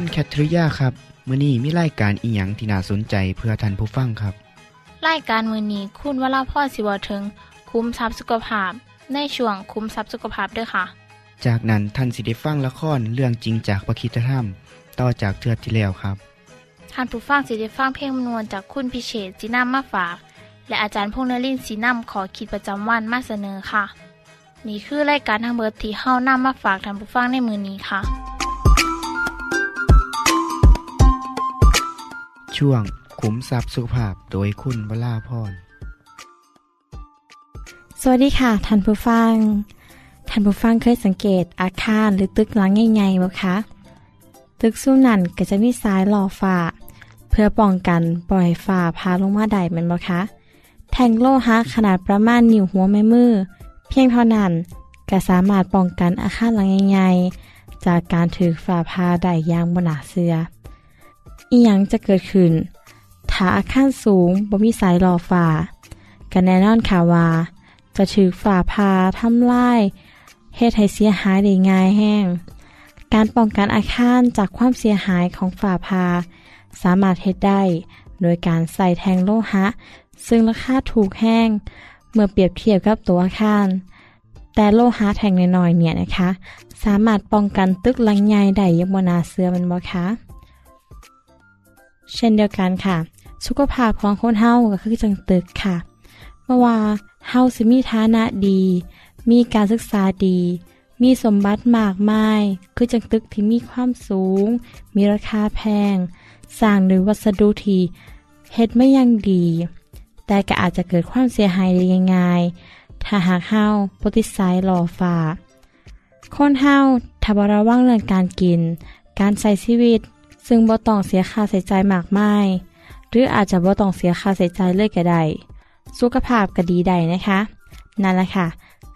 คุณแคทริยาครับมื้อนี้มีรายการอิหยังที่น่าสนใจเพื่อท่านผู้ฟังครับรายการมือนี้คุณวราพ่อสิวถึงคุ้มทรัพย์สุขภาพ ในช่วงคุ้มทรัพย์สุขภาพด้วยค่ะ จากนั้นท่านสิได้ฟังละครเรื่องจริงจากประคีตธรรม ต่อจากเทือกที่แล้วครับท่านผู้ฟังสิได้ฟังเพลงมนวนจากคุณพิเชษจีนัมมาฝาก และอาจารย์พงษ์นรินทร์สีนัมขอขีดประจำวันมาเสนอค่ะ นี่คือรายการทางเบอร์ที่เฮานํมาฝากท่านผู้ฟังในมือนี้ค่ะ ช่วงขุมทรัพย์สุขภาพโดยคุณวราพร สวัสดีค่ะท่านผู้ฟัง ท่านผู้ฟังเคยสังเกตอาคารหรือตึกหลังใหญ่ๆไหมคะ ตึกสู้นั่นก็จะมีสายหล่อฟ้าเพื่อป้องกันปล่อยฟ้าพาลงมาได้มันบ่คะ แท่งโลหะขนาดประมาณนิ้วหัวแม่มือ เพียงเท่านั้นก็สามารถป้องกันอาคารหลังใหญ่ๆจากการถือฝาพาได้อย่างบนาเสือ อีหยังจะเกิดขึ้น ถ้าอาคารสูงบ่มีสายหล่อฟ้าก็แน่นอนค่ะว่า จะถือฝ่าพาทำลายเฮ็ดให้เสียหายได้ง่ายแห้ง การป้องกันอาคารจากความเสียหายของฝ่าพา สามารถเฮ็ดได้ โดยการใส่แทงโลหะ ซึ่งราคาถูกแห้ง เมื่อเปรียบเทียบกับตัวอาคาร แต่โลหะแทงน้อยๆเนี่ยนะคะ สามารถป้องกันตึกหลังใหญ่ได้ยังบนาเสือมันบ่คะ เช่นเดียวกันค่ะ สุขภาพของคนเฮาก็คือจังตึกค่ะเมื่อว่าเฮาสิมีฐานะดี มีการศึกษาดี มีสมบัติมากมาย คือจังตึกที่มีความสูง มีราคาแพง สร้างด้วยวัสดุที่เฮ็ดไม่ยังดี แต่ก็อาจจะเกิดความเสียหายได้ง่ายๆถ้าหากเฮาปฏิสายหล่อฟ้าคนเฮาถ้าบ่ระวังเรื่องการกิน การใช้ชีวิต ซึ่งบ่ต้องเสียค่าใช้จ่ายมากมาย หรืออาจจะบ่ต้องเสียค่าใช้จ่ายเลยก็ได้สุขภาพก็ดีได้นะคะ นั่นแหละค่ะ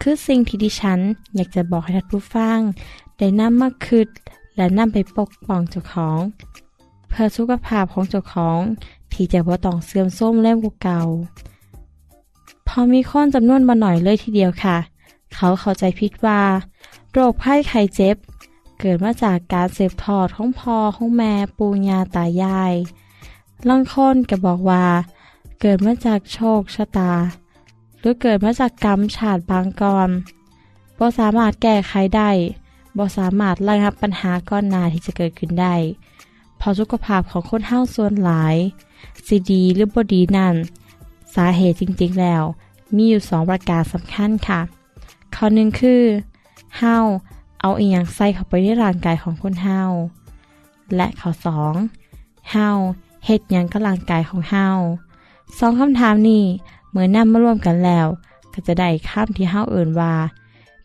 คือสิ่งที่ดิฉัน อยากจะบอกให้ท่านผู้ฟัง ได้นำมาคิดและนำไปปกป้องเจ้าของ เพื่อสุขภาพของเจ้าของ ที่จะบ่ต้องเสื่อมโทรมเล่มเก่า พอมีคนจำนวนบ่หน่อยเลยทีเดียวค่ะ เขาเข้าใจผิดว่า โรคภัยไข้เจ็บ เกิดมาจากการเสพทอดของพ่อของแม่ปู่ย่าตายายลางคนก็บอกว่า เกิดมาจากโชคชะตา หรือเกิดมาจากกรรมชาติบางกรบ่สามารถแก้ไขได้บ่สามารถระงับปัญหาก้อนหนาที่จะเกิดขึ้นได้พอสุขภาพของคนเฮาส่วนหลายสิดีหรือบ่ดีนั่น สาเหตุจริงๆแล้ว มีอยู่สองประการสำคัญค่ะ ข้อหนึ่งคือเฮา เอาอีหยังใส่เข้าไปในร่างกายของคนเฮาและข้อสองเฮาเฮ็ดหยังกับร่างกายของเฮาสองคำถามนี้เมื่อนำมารวมกันแล้ว ก็จะได้คำที่เฮาเอ่นว่า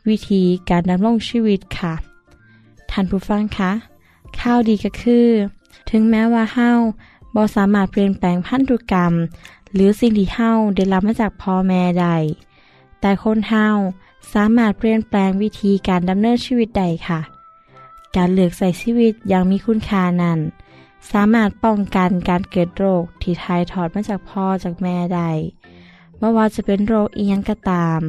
วิธีการดำรงชีวิตค่ะท่านผู้ฟังคะข้าวดีก็คือ ถึงแม้ว่าเฮาบ่สามารถเปลี่ยนแปลงพันธุกรรม หรือสิ่งที่เฮาได้รับมาจากพ่อแม่ใดแต่คนเฮา สามารถเปลี่ยนแปลงวิธีการดำเนินชีวิตได้ค่ะ การเลือกใส่ชีวิตอย่างมีคุณค่านั้น สามารถป้องกันการเกิดโรคที่ทายถอดมาจากพ่อจากแม่ได้ไม่ว่าจะเป็นโรคเอียงก็ตาม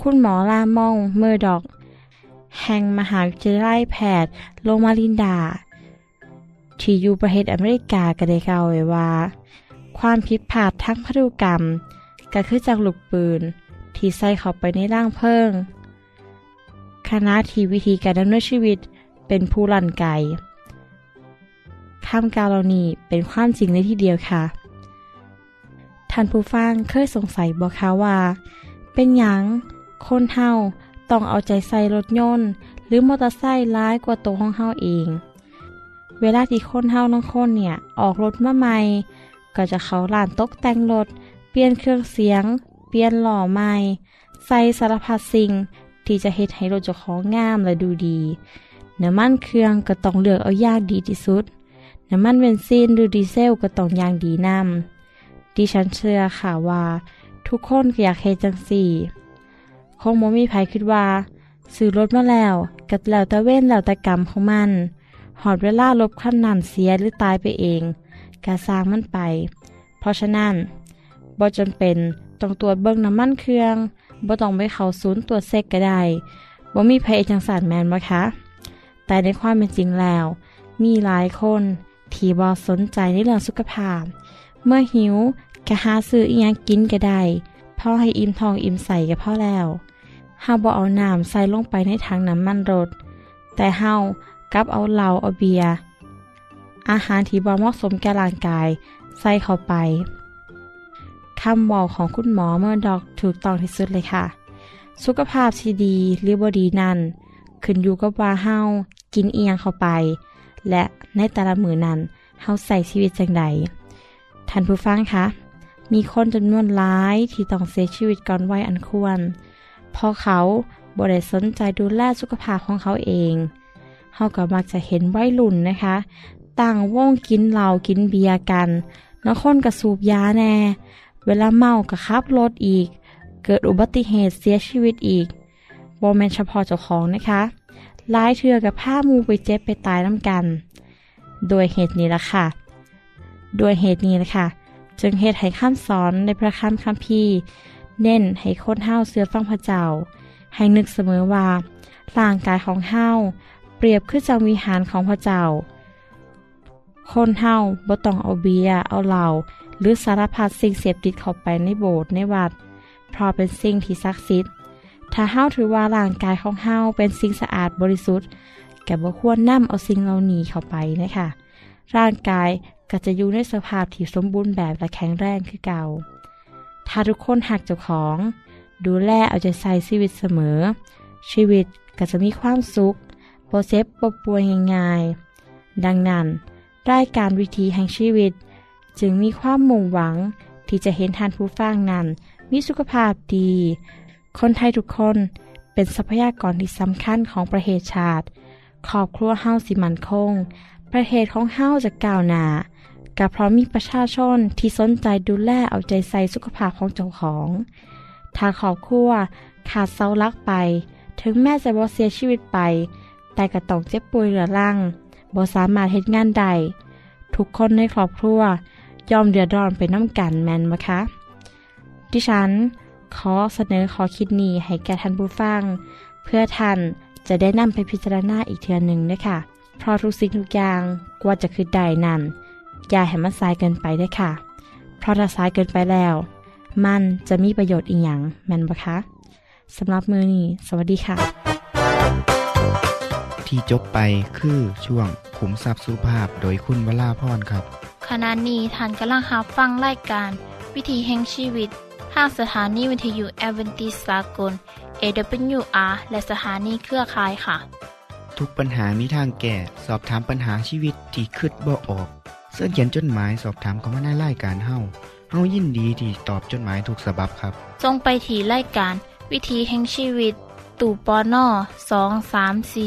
คุณหมอลามองเมอร์ดอก แห่งมหาวิทยาลัยแพทย์โลมาลินดา ที่อยู่ประเทศอเมริกาก็ได้กล่าวไว้ว่า ความผิดพลาดทั้งพันธุกรรม ก็คือจากลูกปืน ที่ใส่เข้าไปในร่างเพิ่งคณะที่วิธีการดำเนินชีวิตเป็นผู้ลันไกคำกล่าวเหล่านี้เป็นความจริงในที่เดียวค่ะ ท่านผู้ฟังเคยสงสัยบอกคะว่า เป็นยังคนเฮาต้องเอาใจใส่รถยนต์ หรือมอเตอร์ไซค์ร้ายกว่าตัวของเฮาเอง เวลาที่คนเฮาน้องคนเนี่ย ออกรถมาใหม่ ก็จะเขาร้านตกแต่งรถ เปลี่ยนเครื่องเสียง เปลี่ยนหล่อใหม่ ใส่สารพัดสิ่งที่จะเฮ็ดให้รถเจ้าของงามและดูดีน้ำมันเครื่องก็ต้องเลือกเอาอย่างดีที่สุด น้ำมันเบนซินหรือดีเซลก็ต้องอย่างดีนำดิฉันเชื่อค่ะว่า ทุกคนอยากเฮ็ดจังสี่คงบ่มีไผคิดว่า ซื้อรถมาแล้วกัดแล้วแต่เว้นแล้วแต่กรรมของมันหอดเวลารถขั้นนั้นเสียหรือตายไปเองกาสร้างมันไป เพราะฉะนั้นบ่จำเป็น ต้องตรวจเบิ่งน้ำมันเครื่องบ่ต้องไปเข้าศูนย์ตรวจเซ็กก็ได้บ่มีภัยจังสารแมนบ่คะ แต่ในความเป็นจริงแล้ว มีหลายคนที่บ่สนใจในเรื่องสุขภาพ เมื่อหิวก็หาซื้ออีหยังกินก็ได้พ่อให้อิ่มท้องอิ่มใส่ก็พอแล้วเฮาบ่เอาน้ำใส่ลงไปในถังน้ำมันรถ แต่เฮากับเอาเหล้าเอาเบียร์อาหารที่บ่เหมาะสมแก่ร่างกาย ใส่เข้าไป คำบอกของคุณหมอเมื่อดอกถูกต้องที่สุดเลยค่ะ สุขภาพที่ดีหรือบ่ดีนั้นขึ้นอยู่กับว่าเฮากินเอียงเข้าไป และในแต่ละมือนั้นเฮาใส่ชีวิตจังใดท่านผู้ฟังคะมีคนจำนวนหลายที่ต้องเสียชีวิตก่อนวัยอันควรเพราะเขาบ่ได้สนใจดูแลสุขภาพของเขาเองเฮาก็มักจะเห็นวัยรุ่นนะคะ ต่างว่งกินเหล้ากินเบียร์กันแล้วคนก็สูบยาแน่ เวลาเมาก็ขับรถอีก เกิดอุบัติเหตุเสียชีวิตอีกบ่แมนเฉพาะเจ้าของนะคะลายเทือกับผ้ามูไปเจ็บไปตายน้ำกัน โดยเหตุนี้ละค่ะ โดยเหตุนี้ละค่ะ จึงเหตุให้ข้ามสอนในพระคัมคัมภีร์เน้นให้คนเฮาเสือฟังพระเจ้า ให้นึกเสมอว่าร่างกายของเฮาเปรียบคือจังวิหารของพระเจ้า คนเฮาบ่ต้องเอาเบียเอาเหล้าหรือสารพัดสิ่งเสพติดเข้าไปในโบสถ์ในวัด เพราะเป็นสิ่งที่ศักดิ์สิทธิ์ถ้าเฮาถือว่าร่างกายของเฮาเป็นสิ่งสะอาดบริสุทธิ์แก่บ่ควรนำเอาสิ่งเหล่านี้เข้าไปนะคะร่างกายก็จะอยู่ในสภาพที่สมบูรณ์แบบและแข็งแรงคือเก่า ถ้าทุกคนฮักเจ้าของ ดูแลเอาใจใส่ชีวิตเสมอ ชีวิตก็จะมีความสุขบ่เจ็บบ่ป่วยง่ายๆ ดังนั้น รายการวิถีแห่งชีวิต จึงมีความมุ่งหวังที่จะเห็นท่านผู้ฟังนั้นมีสุขภาพดี คนไทยทุกคนเป็นทรัพยากรที่สำคัญของประเทศชาติ ครอบครัวเฮาสิมันคง ประเทศของเฮาจะก้าวหน้ากับเพราะมีประชาชนที่สนใจดูแลเอาใจใส่สุขภาพของเจ้าของถ้าครอบครัวขาดเสาลักไป ถึงแม้จะบ่เสียชีวิตไป แต่ก็ต้องเจ็บป่วยเหลือรัง บ่สามารถเฮ็ดงานใด ทุกคนในครอบครัวยอมเดือดร้อนไปน้ำกันแมนมะคะ ดิฉัน ขอเสนอขอคิดนี้ให้แก่ท่านผู้ฟัง เพื่อท่านจะได้นำไปพิจารณาอีกเทือหนึ่งนะคะเพราะทุกสิ่งทุกอย่างกว่าจะคือได้นั้นอย่าให้มันสายเกินไปได้ค่ะ เพราะถ้าสายเกินไปแล้ว มันจะมีประโยชน์อีกอย่างแมนบะคะสำหรับมือนี้ สวัสดีค่ะ ที่จบไปคือช่วงขุมทรัพย์สุภาพโดยคุณวราพรครับ ขณะนี้ท่านกำลังรับฟังรายการ วิธีแห่งชีวิตทางสถานีวิทยุแอเวนติสากล AWR และสถานีเครือข่ายค่ะ ทุกปัญหามีทางแก้ สอบถามปัญหาชีวิตที่คืดบ่ออก เสื้อเขียนจดหมายสอบถามเขามาในรายการเฮาเฮายินดีที่ตอบจดหมายถูกสาบบครับทรงไปถีรายการ วิธีแห่งชีวิตตู่ปอน่อสองสามสี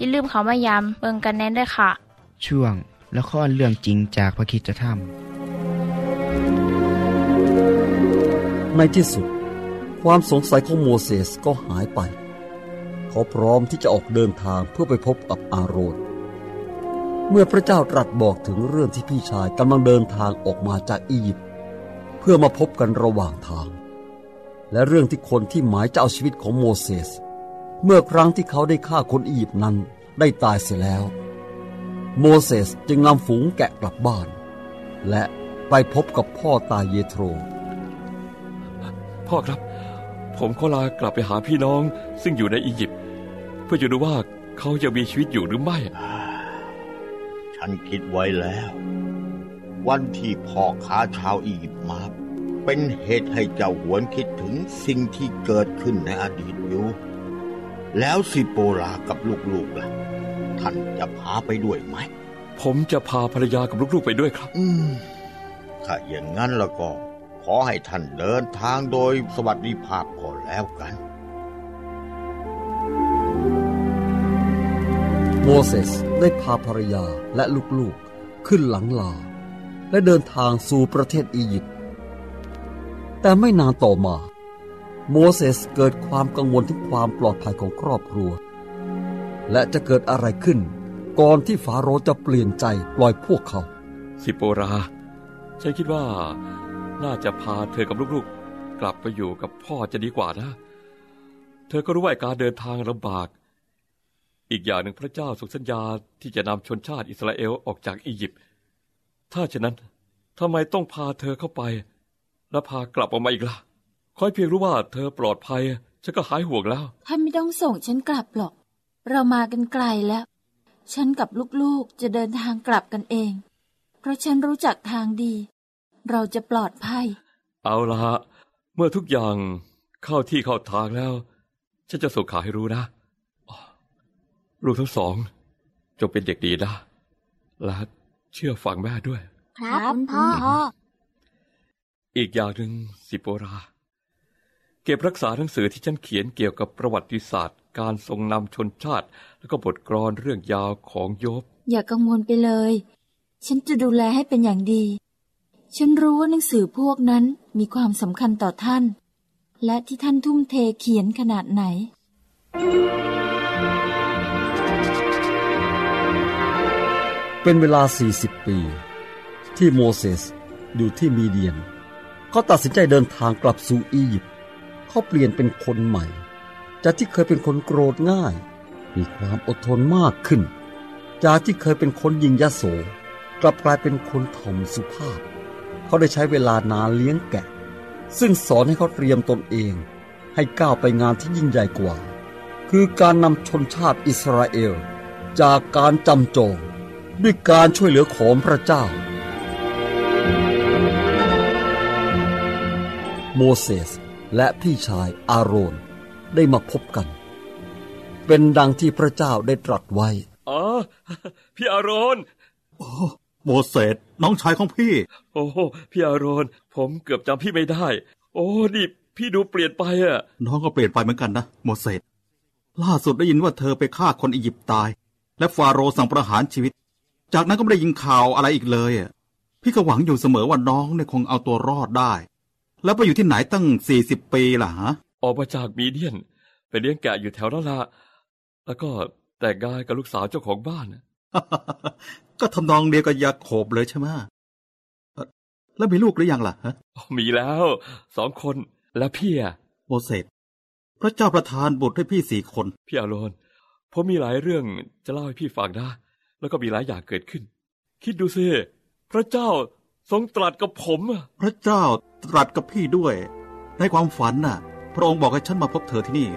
อย่าลืมเขามายามเบิงกันแน่นด้วยค่ะ ช่วงละครเรื่องจริงจากพระคริสตธรรม ในที่สุด ความสงสัยของโมเสสก็หายไป เขาพร้อมที่จะออกเดินทางเพื่อไปพบกับอาโรนเมื่อพระเจ้าตรัสบอกถึงเรื่องที่พี่ชายกำลังเดินทางออกมาจากอียิปต์เพื่อมาพบกันระหว่างทาง และเรื่องที่คนที่หมายจะเอาชีวิตของโมเสส เมื่อครั้งที่เขาได้ฆ่าคนอียิปต์นั้นได้ตายเสียแล้ว โมเสสจึงนำฝูงแกะกลับบ้าน และไปพบกับพ่อตายเยโทร พ่อครับ ผมขอลากลับไปหาพี่น้องซึ่งอยู่ในอียิปต์เพื่อจะดูว่าเขายังมีชีวิตอยู่หรือไม่ ฉันคิดไว้แล้ว วันที่พ่อค้าชาวอียิปต์มา เป็นเหตุให้เจ้าหวนคิดถึงสิ่งที่เกิดขึ้นในอดีตอยู่ แล้วสิโปรากับลูกๆล่ะ ท่านจะพาไปด้วยไหม ผมจะพาภรรยากับลูกๆไปด้วยครับ อืมถ้าอย่างนั้นแล้วก็ ขอให้ท่านเดินทางโดยสวัสดิภาพก่อนแล้วกันโมเสสได้พาภรรยาและลูกๆขึ้นหลังลา และเดินทางสู่ประเทศอียิปต์แต่ไม่นานต่อมา โมเสสเกิดความกังวลถึงความปลอดภัยของครอบครัว และจะเกิดอะไรขึ้น ก่อนที่ฟาโรห์จะเปลี่ยนใจปล่อยพวกเขา สิโปรา ฉันคิดว่าน่าจะพาเธอกับลูกๆ กลับไปอยู่กับพ่อจะดีกว่านะ เธอก็รู้ว่าการเดินทางลำบาก อีกอย่างหนึ่งพระเจ้าทรงสัญญาที่จะนำชนชาติอิสราเอลออกจากอียิปต์ ถ้าฉะนั้นทำไมต้องพาเธอเข้าไป แล้วพากลับออกมาอีกล่ะ ขอให้เพียงรู้ว่าเธอปลอดภัย ฉันก็หายห่วงแล้ว ท่านไม่ต้องส่งฉันกลับหรอก เรามากันไกลแล้ว ฉันกับลูกๆจะเดินทางกลับกันเอง เพราะฉันรู้จักทางดี เราจะปลอดภัย เอาละเมื่อทุกอย่างเข้าที่เข้าทางแล้ว ฉันจะส่งข่าวให้รู้นะอ๋อลูกทั้งสองจงเป็นเด็กดีนะและเชื่อฟังแม่ด้วย ครับคุณพ่อ อีกอย่างหนึ่งสิโปราเก็บรักษาหนังสือที่ฉันเขียนเกี่ยวกับประวัติศาสตร์ การทรงนำชนชาติ แล้วก็บทกลอนเรื่องยาวของโยบ อย่ากังวลไปเลย ฉันจะดูแลให้เป็นอย่างดี ฉันรู้ว่าหนังสือพวกนั้นมีความสำคัญต่อท่าน และที่ท่านทุ่มเทเขียนขนาดไหน เป็นเวลา 40 ปี ที่โมเสสอยู่ที่มีเดียน เขาตัดสินใจเดินทางกลับสู่อียิปต์ เขาเปลี่ยนเป็นคนใหม่ จากที่เคยเป็นคนโกรธง่าย มีความอดทนมากขึ้น จากที่เคยเป็นคนยิงยโสกลับกลายเป็นคนถ่อมสุภาพ เขาได้ใช้เวลานานเลี้ยงแกะ ซึ่งสอนให้เขาเตรียมตนเอง ให้ก้าวไปงานที่ยิ่งใหญ่กว่า คือการนำชนชาติอิสราเอล จากการจำจองด้วยการช่วยเหลือของพระเจ้า โมเสส และพี่ชายอาโรนได้มาพบกัน เป็นดังที่พระเจ้าได้ตรัสไว้ อ๋อ พี่อารอนโมเสสน้องชายของพี่ โอ้พี่อารอนผมเกือบจำพี่ไม่ได้ โอ้นี่พี่ดูเปลี่ยนไปอะน้องก็เปลี่ยนไปเหมือนกันนะโมเสสล่าสุดได้ยินว่าเธอไปฆ่าคนอียิปต์ตาย และฟาโรห์สั่งประหารชีวิต จากนั้นก็ไม่ได้ยินข่าวอะไรอีกเลยอะพี่ก็หวังอยู่เสมอว่าน้องเนี่ยคงเอาตัวรอดได้ แล้วไปอยู่ที่ไหนตั้งสี่สิบปีล่ะฮะ ออกมาจากมีเดียน ไปเลี้ยงแกะอยู่แถวนั้นละแล้วก็แต่งงานกับลูกสาวเจ้าของบ้านน่ะก็ทำนองเดียวกับยาโคบเลยใช่ไหมเอ่อแล้วมีลูกหรือยังล่ะฮะ มีแล้วสองคนและพี่อะโมเสสพระเจ้าประทานบุตรให้พี่สี่คน พี่อารอนผมมีหลายเรื่องจะเล่าให้พี่ฟังนะ แล้วก็มีหลายอย่างเกิดขึ้น คิดดูสิพระเจ้า ทรงตรัสกับผมอะพระเจ้าตรัสกับพี่ด้วย ในความฝันน่ะ พระองค์บอกให้ฉันมาพบเธอที่นี่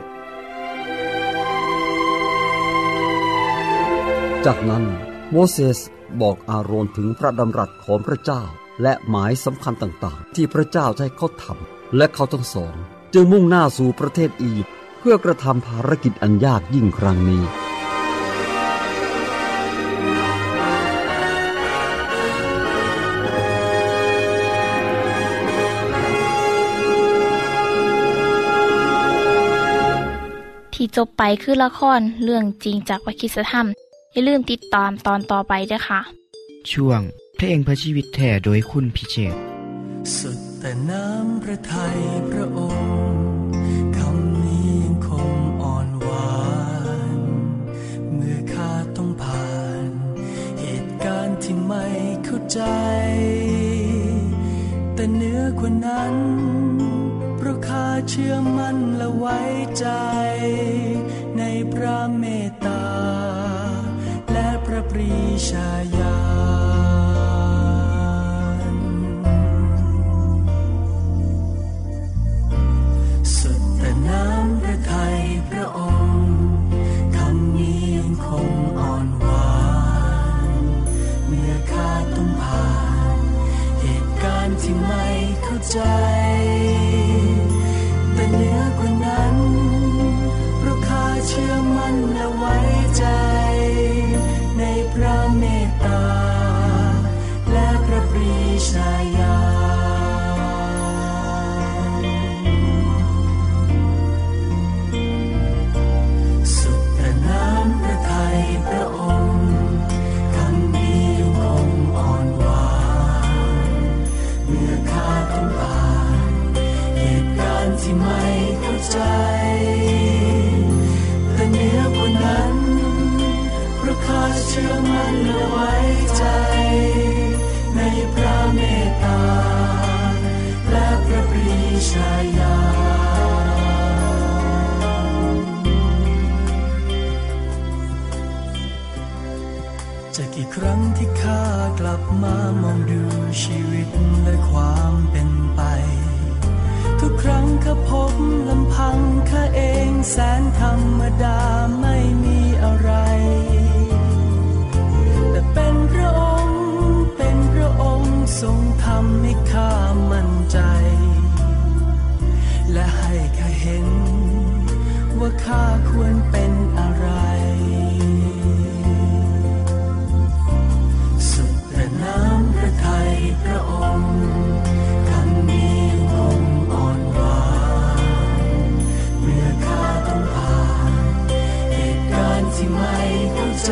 จากนั้นโมเสสบอกอาโรนถึงพระดำรัสของพระเจ้า และหมายสำคัญต่างๆ ที่พระเจ้าจะให้เขาทำและเขาทั้งสอง จึงมุ่งหน้าสู่ประเทศอียิปต์เพื่อกระทำภารกิจอันยากยิ่งครั้งนี้ จบไปคือละครเรื่องจริงจากวิคิสธรรม อย่าลืมติดตามตอนต่อไปด้วยค่ะ ช่วงเพลงพระชีวิตแท่โดยคุณพิเชษสุดแต่น้ำพระทัยพระองค์คำนี้ยังคงอ่อนหวาน เมื่อข้าต้องผ่าน เหตุเข้าใจ แต่เนื้อกว่านั้นเพราะข้า เชื่อมั่นและไว้ใจ ในพระเมตตา และพระปรีชาญาณสุดแต่น้ำพระทัยพระองค์ คำนี้ยังคงอ่อนหวานเมื่อข้าต้องผ่าน เหตุการณ์ที่ไม่เข้าใจ ระปรีชาญาณจะกี่ครั้งที่ข้ากลับมามองดูชีวิตและความเป็นไป ทุกครั้งข้าพบลำพังข้าเองแสนธรรมดาไม่มีอะไร แต่เป็นพระองค์ เป็นพระองค์ทรงทำให้ข้ามั่นใจ เห็น ว่าข้าควรเป็นอะไร สุดแต่น้ำพระทัยพระองค์คำนี้ยังคงอ่อนหวานเมื่อข้าต้องผ่าน เหตุการณ์ที่ไม่เข้าใจ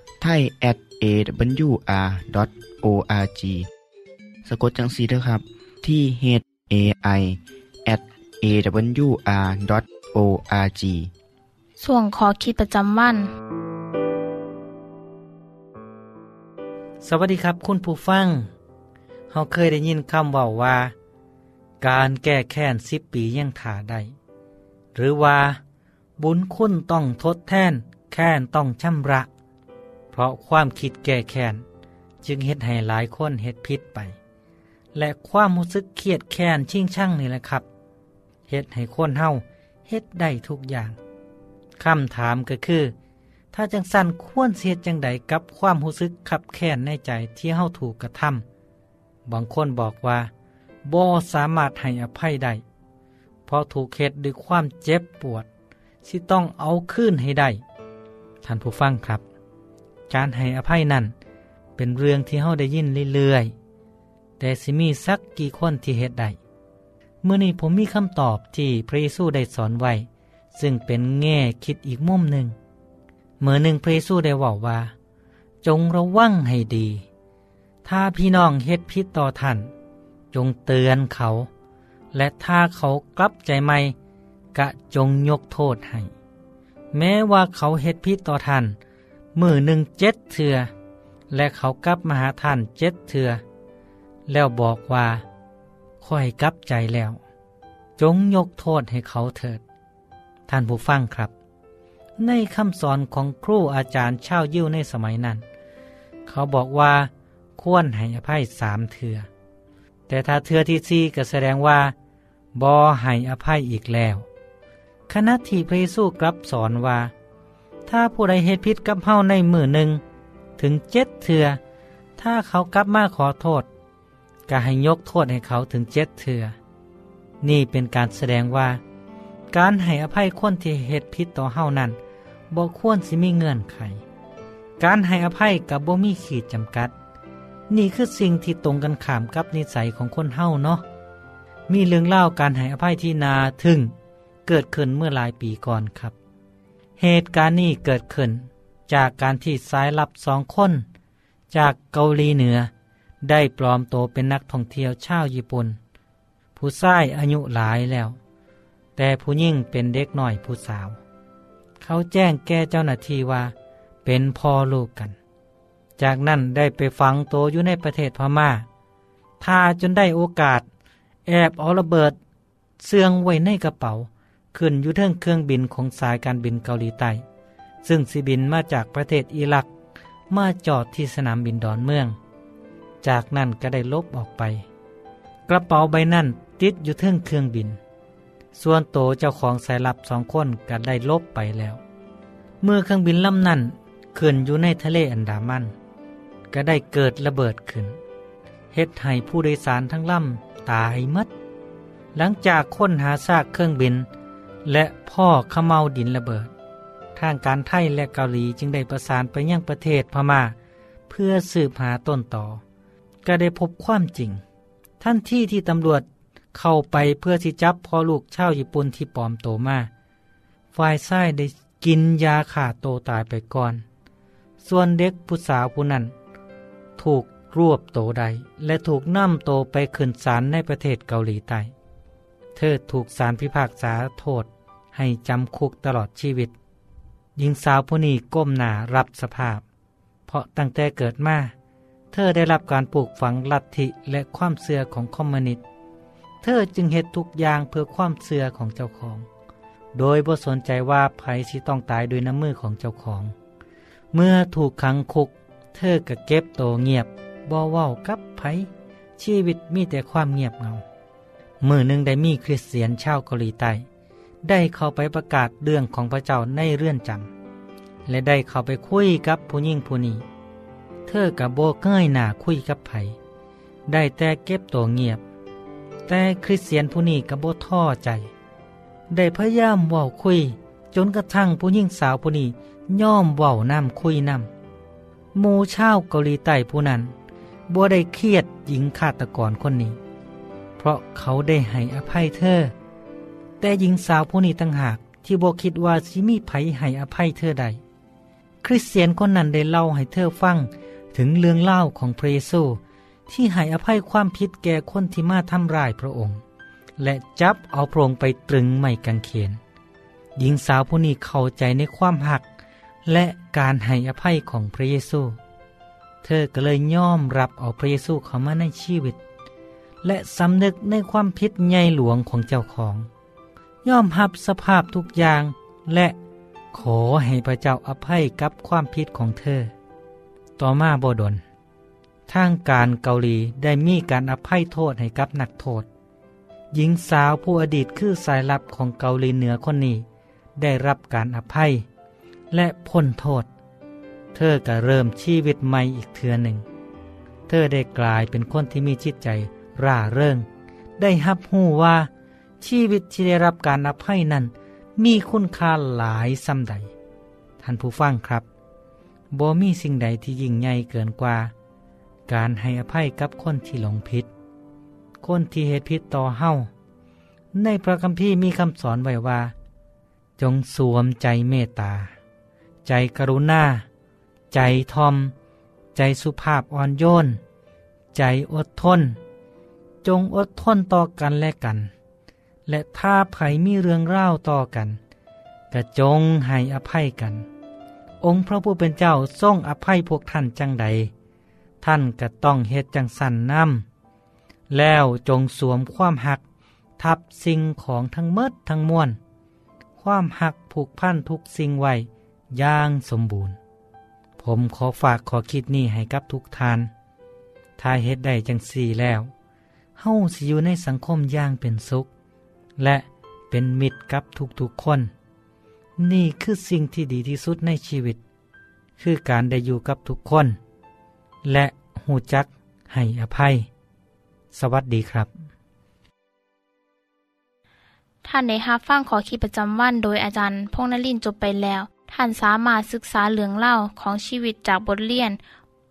ไทย at awr.org สะกดจังสีเด้อครับ ที่ h a i at a w r o r g ส่วนขอคิดประจำวัน สวัสดีครับ คุณผู้ฟังเฮาเคยได้ยินคำว่าว่า การแก้แค้นสิบปียังถ่าได้ หรือว่า บุญคุณต้องทดแทน แค้นต้องชำระ เพราะความคิดแก้แค้นจึงเฮ็ดให้หลายคนเฮ็ดผิดไป และความรู้สึกเครียดแค้นชิงช่างนี่แหละครับเฮ็ดให้คนเฮาเฮ็ดได้ทุกอย่าง คำถามก็คือ ถ้าจังสันควรเสียจังใดกับความรู้สึกขับแค้นในใจที่เฮาถูกกระทำบางคนบอกว่าบ่สามารถให้อภัยได้เพราะถูกเฮ็ดด้วยความเจ็บปวดที่ต้องเอาคืนให้ได้ท่านผู้ฟังครับ การให้อภัยนั้นเป็นเรื่องที่เฮาได้ยินเรื่อยๆ แต่สิมีสักกี่คนที่เฮ็ดได้เมื่อนี้ผมมีคำตอบที่พระเยซูได้สอนไว้ ซึ่งเป็นแง่คิดอีกมุมหนึ่งเมื่อหนึ่งพระเยซูได้บอกว่า จงระวังให้ดี ถ้าพี่น้องเฮ็ดผิดต่อท่าน จงเตือนเขา และถ้าเขากลับใจใหม่กะจงยกโทษให้ แม้ว่าเขาเฮ็ดผิดต่อท่าน มือหนึ่งเจ็ดเถื่อ และเขากลับมาหาท่านเจ็ดเถื่อ แล้วบอกว่าค่อยกลับใจแล้ว จงยกโทษให้เขาเถิด ท่านผู้ฟังครับ ในคำสอนของครูอาจารย์เช่ายิ้วในสมัยนั้น เขาบอกว่าควรให้อภัยสามเถือแต่ถ้าเถือที่สี่ก็แสดงว่าบอให้อภัยอีกแล้วขณะที่พระเยซูกลับสอนว่า ถ้าผู้ใดเหตุผิดกับเฮาในมือหนึ่ง ถึงเจ็ดเถื่อถ้าเขากลับมาขอโทษ ก็ให้ยกโทษให้เขาถึงเจ็ดเถื่อนี่เป็นการแสดงว่า การให้อภัยคนที่เหตุผิดต่อเฮานั้นบ่ควรสิมีเงื่อนไข การให้อภัยกับบ่มีขีดจำกัด นี่คือสิ่งที่ตรงกันข้ามกับนิสัยของคนเฮาเนาะมีเรื่องเล่าการให้อภัยที่นาถึงเกิดขึ้นเมื่อหลายปีก่อนครับ เหตุการณ์นี้เกิดขึ้น จากการที่สายลับสองคน จากเกาหลีเหนือ ได้ปลอมตัวเป็นนักท่องเที่ยวชาวญี่ปุ่น ผู้ชายอายุหลายแล้ว แต่ผู้ยิ่งเป็นเด็กหน่อยผู้สาว เขาแจ้งแก่เจ้าหน้าที่ว่า เป็นพ่อลูกกัน จากนั้นได้ไปฝังตัวอยู่ในประเทศพม่าถ้าจนได้โอกาส แอบเอาระเบิดเสื่องไว้ในกระเป๋า ขึ้นอยู่เทิงเครื่องบินของสายการบินเกาหลีใต้ ซึ่งสิบินมาจากประเทศอิรัก มาจอดที่สนามบินดอนเมือง จากนั้นก็ได้ลบออกไป กระเป๋าใบนั้นติดอยู่เทิงเครื่องบิน ส่วนโตเจ้าของสายลับสองคนก็ได้ลบไปแล้ว เมื่อเครื่องบินลำนั้นขึ้นอยู่ในทะเลอันดามัน ก็ได้เกิดระเบิดขึ้นเฮ็ดให้ผู้โดยสารทั้งลำตายหมดหลังจากค้นหาซากเครื่องบิน และพ่อขมเมาดินระเบิด ทางการไทยและเกาหลีจึงได้ประสานไปยังประเทศพมา่า เพื่อสืบหาต้นต่อ ก็ได้พบความจริง ท่านที่ที่ตำรวจเข้าไปเพื่อที่จับพ่อลูกชาวญี่ปุ่นที่ปลอมโตมาฝ่ายซ้ายได้กินยาขาโตตายไปก่อน ส่วนเด็กผู้สาวผู้นั้น ถูกรวบโตใดและถูกนำโตไปขึ้นศาลในประเทศเกาหลีใต้ เธอถูกศาลพิพากษาโทษให้จำคุกตลอดชีวิต หญิงสาวผู้นี้ก้มหน้ารับสภาพ เพราะตั้งแต่เกิดมา เธอได้รับการปลูกฝังลัทธิและความเสื่อของคอมมิวนิสต์เธอจึงเหตุทุกอย่างเพื่อความเสื่อของเจ้าของ โดยบ่สนใจว่าไผสิต้องตายด้วยน้ำมือของเจ้าของ เมื่อถูกขังคุก เธอก็เก็บโตเงียบบ่เว้ากับไผชีวิตมีแต่ความเงียบเงา มือหนึ่งได้มีคริสเตียนชาวเกาหลีใต้ได้เข้าไปประกาศเรื่องของพระเจ้าในเรื่อนจำและได้เข้าไปคุยกับผู้หญิงผู้นี้ เธอกับโบเกยหน้าคุยกับไผได้แต่เก็บตัวเงียบ แต่คริสเตียนผู้นี้กับโบท่อใจ ได้พยายามเว้าคุย จนกระทั่งผู้หญิงสาวผู้นี้ย่อมเว้าน้ำคุยน้ำมูชาวเกาหลีใต้ผู้นั้นบัวได้เครียดหญิงฆาตกรคนนี้ เพราะเขาได้ให้อภัยเธอ แต่หญิงสาวผู้นี้ต่างหากที่บคิดว่าสิมีไผให้อภัยเธอใด คริสเตียนคนนั้นได้เล่าให้เธอฟังถึงเรื่องเล่าของพระเยซูที่ให้อภัยความผิดแก่คนที่มาทำร้ายพระองค์ และจับเอาพระองค์ไปตรึงไม่กังเขนหญิงสาวผู้นี้เข้าใจในความหัก และการให้อภัยของพระเยซู เธอก็เลยยอมรับเอาพระเยซูเข้ามาในชีวิต และสำนึกในความผิดใหญ่หลวงของเจ้าของยอมรับสภาพทุกอย่างและขอให้พระเจ้าอภัยกับความผิดของเธอ ต่อมาบดลทางการเกาหลีได้มีการอภัยโทษให้กับนักโทษ หญิงสาวผู้อดีตคือสายลับของเกาหลีเหนือคนนี้ ได้รับการอภัย และพ้นโทษ เธอก็เริ่มชีวิตใหม่อีกเทือหนึ่ง เธอได้กลายเป็นคนที่มีจิตใจ ร่าเริง ได้ฮับหู้ว่า ชีวิตที่ได้รับการอภัยนั้น มีคุณค่าหลายซ้ำใด ท่านผู้ฟังครับบ่มีสิ่งใดที่ยิ่งใหญ่เกินกว่า การให้อภัยกับคนที่หลงผิด คนที่เหตุผิดต่อเฮาในพระคัมภีร์มีคำสอนไว้ว่า จงสวมใจเมตตา ใจกรุณา ใจทอม ใจสุภาพอ่อนโยน ใจอดทน จงอดทนต่อกันและกัน และถ้าไผมีเรื่องเล่าต่อกันกระจงให้อภัยกัน องค์พระผู้เป็นเจ้าทรงอภัยพวกท่านจังใด ท่านก็ต้องเฮ็ดจังสันน้ำแล้วจงสวมความหัก ทับสิ่งของทั้งเมดทั้งมวลความหักผูกพันทุกสิ่งไว้อย่างสมบูรณ์ ผมขอฝากขอคิดนี้ให้กับทุกท่าน ถ้าเฮ็ดได้จังสี่แล้ว เฮาสิอยู่ในสังคมอย่างเป็นสุข และเป็นมิตรกับทุกๆคน นี่คือสิ่งที่ดีที่สุดในชีวิต คือการได้อยู่กับทุกคน และหูจักให้อภัย สวัสดีครับ ท่านในฮับฟั่งขอคิดประจำวันโดยอาจารย์พงนลินจบไปแล้ว ท่านสามารถศึกษาเหลืองเล่าของชีวิตจากบทเรียน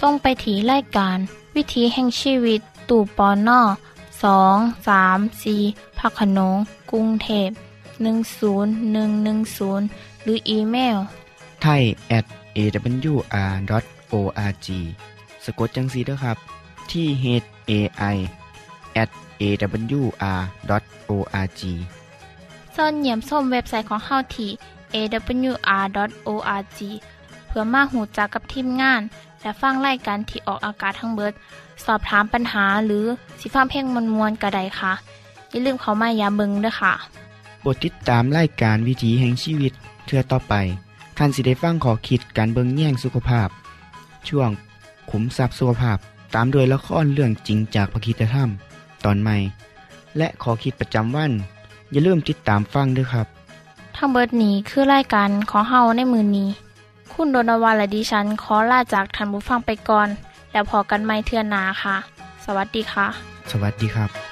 ส่งไปถีรายการ วิถีแห่งชีวิต ตู่ปอนนอสองสามสีพักขนงกรุงเทพ10110 หรืออีเมลไทย at awr.org สะกดจังสีเด้อครับ ที่ h a i at awr.org ส่วนเหยี่ยมส้มเว็บไซต์ของเฮาที่ awr.org เพื่อมาหูจักกับทีมงาน และฟังไล่กันที่ออกอากาศทั้งเบิด สอบถามปัญหาหรือสิฟ้าเพลงมวลมวลกระไดค่ะ อย่าลืมเขามายาเบิงด้วยค่ะโปรดติดตามรายการวิถีแห่งชีวิตเทือต่อไปท่านสิได้ฟังขอคิดการเบิงแย่งสุขภาพ ช่วงขุมทรัพย์สุขภาพตามโดยละครเรื่องจริงจากพระคีตธรรม ตอนใหม่ และขอคิดประจำวัน อย่าลืมติดตามฟังด้วยครับ ทั้งเบิดนี้คือรายการขอเฮาในมือนี้ คุณโดนวาและดิฉันขอลาจากทันบุฟังไปก่อน แล้วพอกันไม่เทื่อนนาค่ะ สวัสดีค่ะ สวัสดีครับ